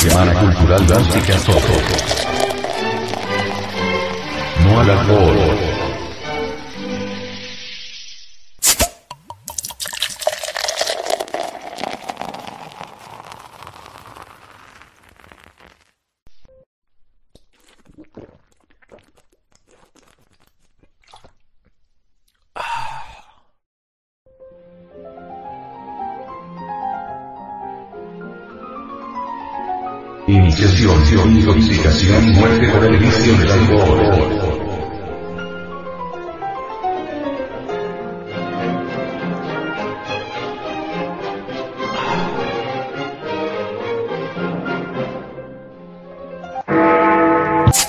Semana Cultural Báltica Soto. No al alcohol. Iniciación, intoxicación y muerte por el vicio del alcohol.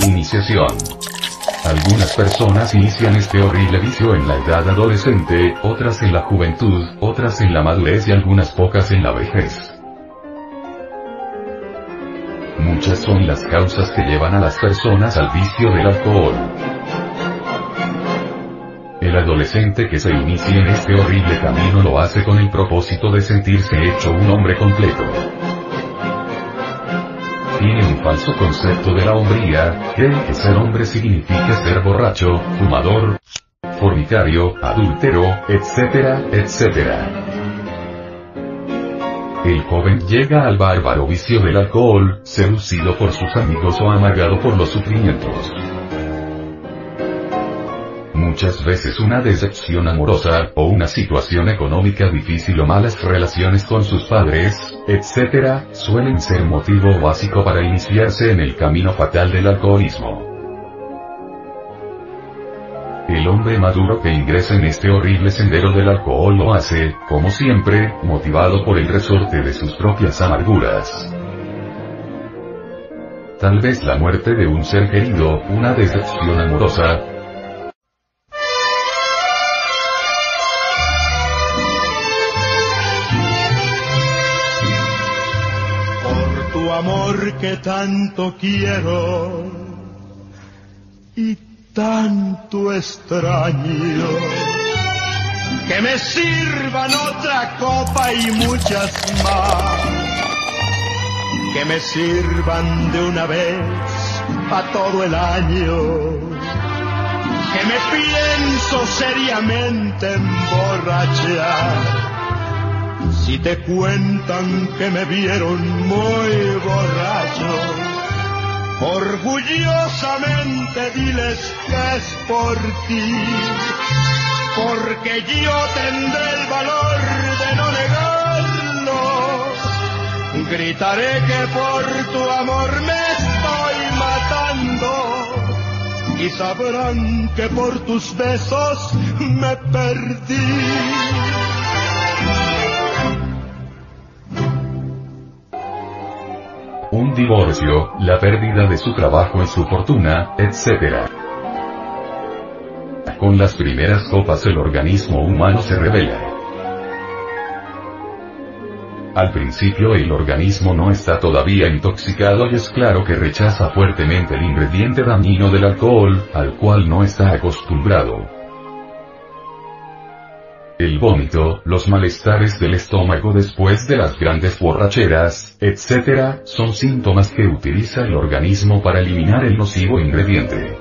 Iniciación. Algunas personas inician este horrible vicio en la edad adolescente, otras en la juventud, otras en la madurez y algunas pocas en la vejez. Muchas son las causas que llevan a las personas al vicio del alcohol. El adolescente que se inicia en este horrible camino lo hace con el propósito de sentirse hecho un hombre completo. Tiene un falso concepto de la hombría, cree que ser hombre significa ser borracho, fumador, fornicario, adúltero, etcétera, etcétera. El joven llega al bárbaro vicio del alcohol, seducido por sus amigos o amargado por los sufrimientos. Muchas veces una decepción amorosa, o una situación económica difícil o malas relaciones con sus padres, etc., suelen ser motivo básico para iniciarse en el camino fatal del alcoholismo. El hombre maduro que ingresa en este horrible sendero del alcohol lo hace, como siempre, motivado por el resorte de sus propias amarguras. Tal vez la muerte de un ser querido, una decepción amorosa, Por tu amor que tanto quiero y tanto extraño. Que me sirvan otra copa y muchas más. Que me sirvan de una vez a todo el año. Que me pienso seriamente emborrachar. Si te cuentan que me vieron muy borracho Orgullosamente diles que es por ti, porque yo tendré el valor de no negarlo. Gritaré que por tu amor me estoy matando y sabrán que por tus besos me perdí. Divorcio, la pérdida de su trabajo y su fortuna, etc. Con las primeras copas el organismo humano se revela. Al principio el organismo no está todavía intoxicado y es claro que rechaza fuertemente el ingrediente dañino del alcohol, al cual no está acostumbrado. El vómito, los malestares del estómago después de las grandes borracheras, etc., son síntomas que utiliza el organismo para eliminar el nocivo ingrediente.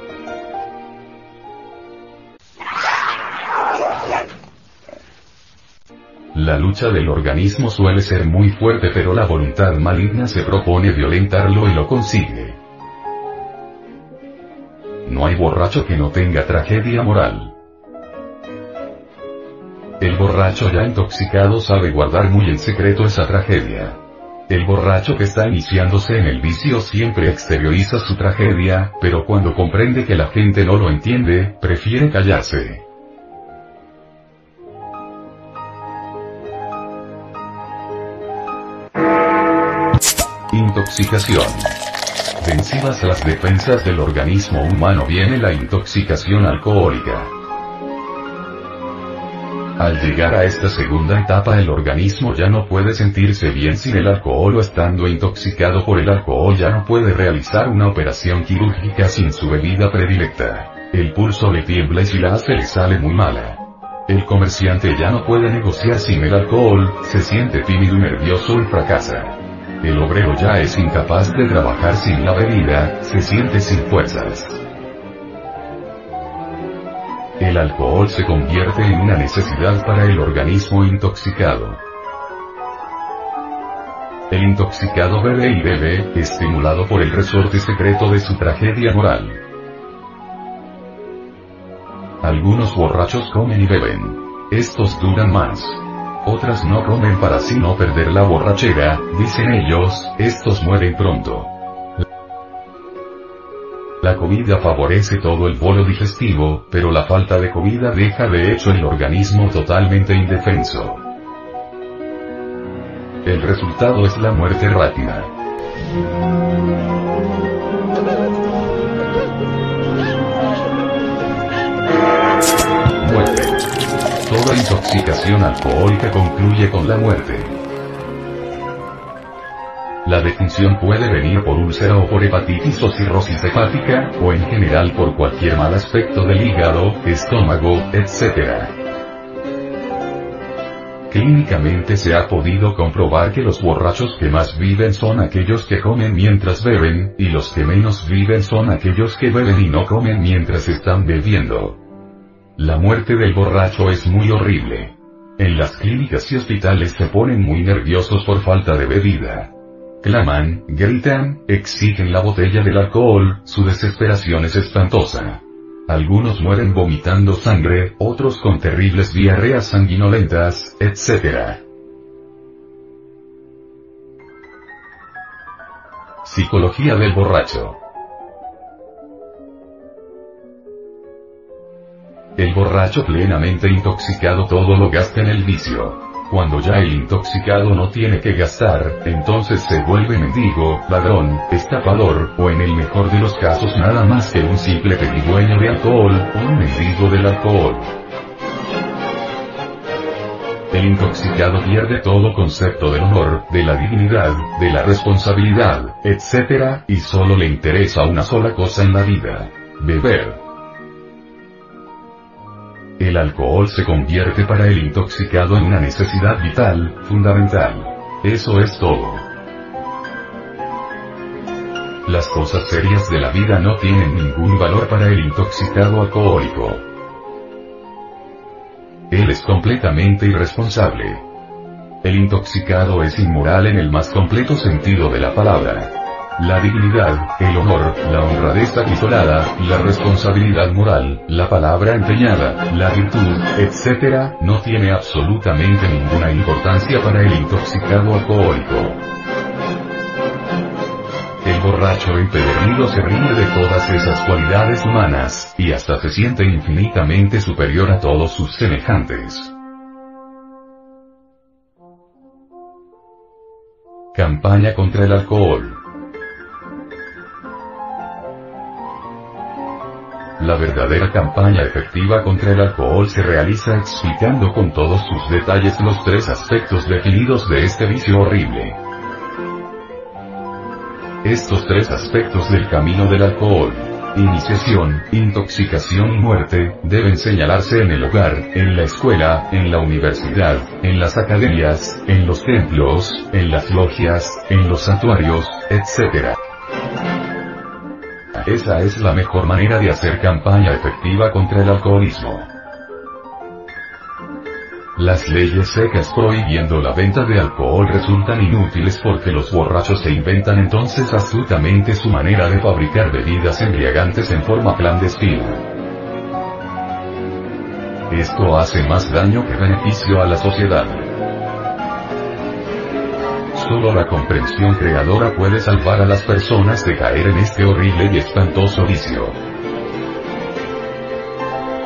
La lucha del organismo suele ser muy fuerte pero la voluntad maligna se propone violentarlo y lo consigue. No hay borracho que no tenga tragedia moral. El borracho ya intoxicado sabe guardar muy en secreto esa tragedia. El borracho que está iniciándose en el vicio siempre exterioriza su tragedia, pero cuando comprende que la gente no lo entiende, prefiere callarse. Intoxicación. Vencidas las defensas del organismo humano viene la intoxicación alcohólica. Al llegar a esta segunda etapa el organismo ya no puede sentirse bien sin el alcohol o estando intoxicado por el alcohol ya no puede realizar una operación quirúrgica sin su bebida predilecta. El pulso le tiembla y si la hace le sale muy mala. El comerciante ya no puede negociar sin el alcohol, se siente tímido y nervioso y fracasa. El obrero ya es incapaz de trabajar sin la bebida, se siente sin fuerzas. El alcohol se convierte en una necesidad para el organismo intoxicado. El intoxicado bebe y bebe, estimulado por el resorte secreto de su tragedia moral. Algunos borrachos comen y beben. Estos duran más. Otras no comen para así no perder la borrachera, dicen ellos, estos mueren pronto. La comida favorece todo el bolo digestivo, pero la falta de comida deja de hecho el organismo totalmente indefenso. El resultado es la muerte rápida. Muerte. Toda intoxicación alcohólica concluye con la muerte. La defunción puede venir por úlcera o por hepatitis o cirrosis hepática, o en general por cualquier mal aspecto del hígado, estómago, etc. Clínicamente se ha podido comprobar que los borrachos que más viven son aquellos que comen mientras beben, y los que menos viven son aquellos que beben y no comen mientras están bebiendo. La muerte del borracho es muy horrible. En las clínicas y hospitales se ponen muy nerviosos por falta de bebida. Claman, gritan, exigen la botella del alcohol, su desesperación es espantosa. Algunos mueren vomitando sangre, otros con terribles diarreas sanguinolentas, etc. Psicología del borracho. El borracho plenamente intoxicado todo lo gasta en el vicio. Cuando ya el intoxicado no tiene que gastar, entonces se vuelve mendigo, ladrón, estafador, o en el mejor de los casos nada más que un simple pedigüeño de alcohol, un mendigo del alcohol. El intoxicado pierde todo concepto del honor, de la dignidad, de la responsabilidad, etc., y solo le interesa una sola cosa en la vida. Beber. El alcohol se convierte para el intoxicado en una necesidad vital, fundamental. Eso es todo. Las cosas serias de la vida no tienen ningún valor para el intoxicado alcohólico. Él es completamente irresponsable. El intoxicado es inmoral en el más completo sentido de la palabra. La dignidad, el honor, la honradez acrisolada, la responsabilidad moral, la palabra empeñada, la virtud, etc., no tiene absolutamente ninguna importancia para el intoxicado alcohólico. El borracho empedernido se ríe de todas esas cualidades humanas, y hasta se siente infinitamente superior a todos sus semejantes. Campaña contra el alcohol. La verdadera campaña efectiva contra el alcohol se realiza explicando con todos sus detalles los tres aspectos definidos de este vicio horrible. Estos tres aspectos del camino del alcohol, iniciación, intoxicación y muerte, deben señalarse en el hogar, en la escuela, en la universidad, en las academias, en los templos, en las logias, en los santuarios, etc. Esa es la mejor manera de hacer campaña efectiva contra el alcoholismo. Las leyes secas prohibiendo la venta de alcohol resultan inútiles porque los borrachos se inventan entonces astutamente su manera de fabricar bebidas embriagantes en forma clandestina. Esto hace más daño que beneficio a la sociedad. Solo la comprensión creadora puede salvar a las personas de caer en este horrible y espantoso vicio.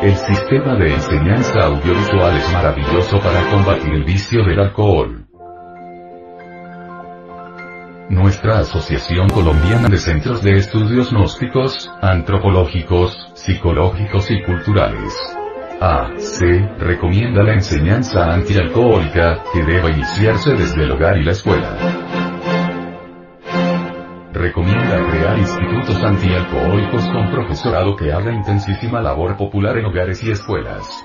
El sistema de enseñanza audiovisual es maravilloso para combatir el vicio del alcohol. Nuestra Asociación Colombiana de Centros de Estudios Gnósticos, Antropológicos, Psicológicos y Culturales. A.C. recomienda la enseñanza antialcohólica, que deba iniciarse desde el hogar y la escuela. Recomienda crear institutos antialcohólicos con profesorado que haga intensísima labor popular en hogares y escuelas.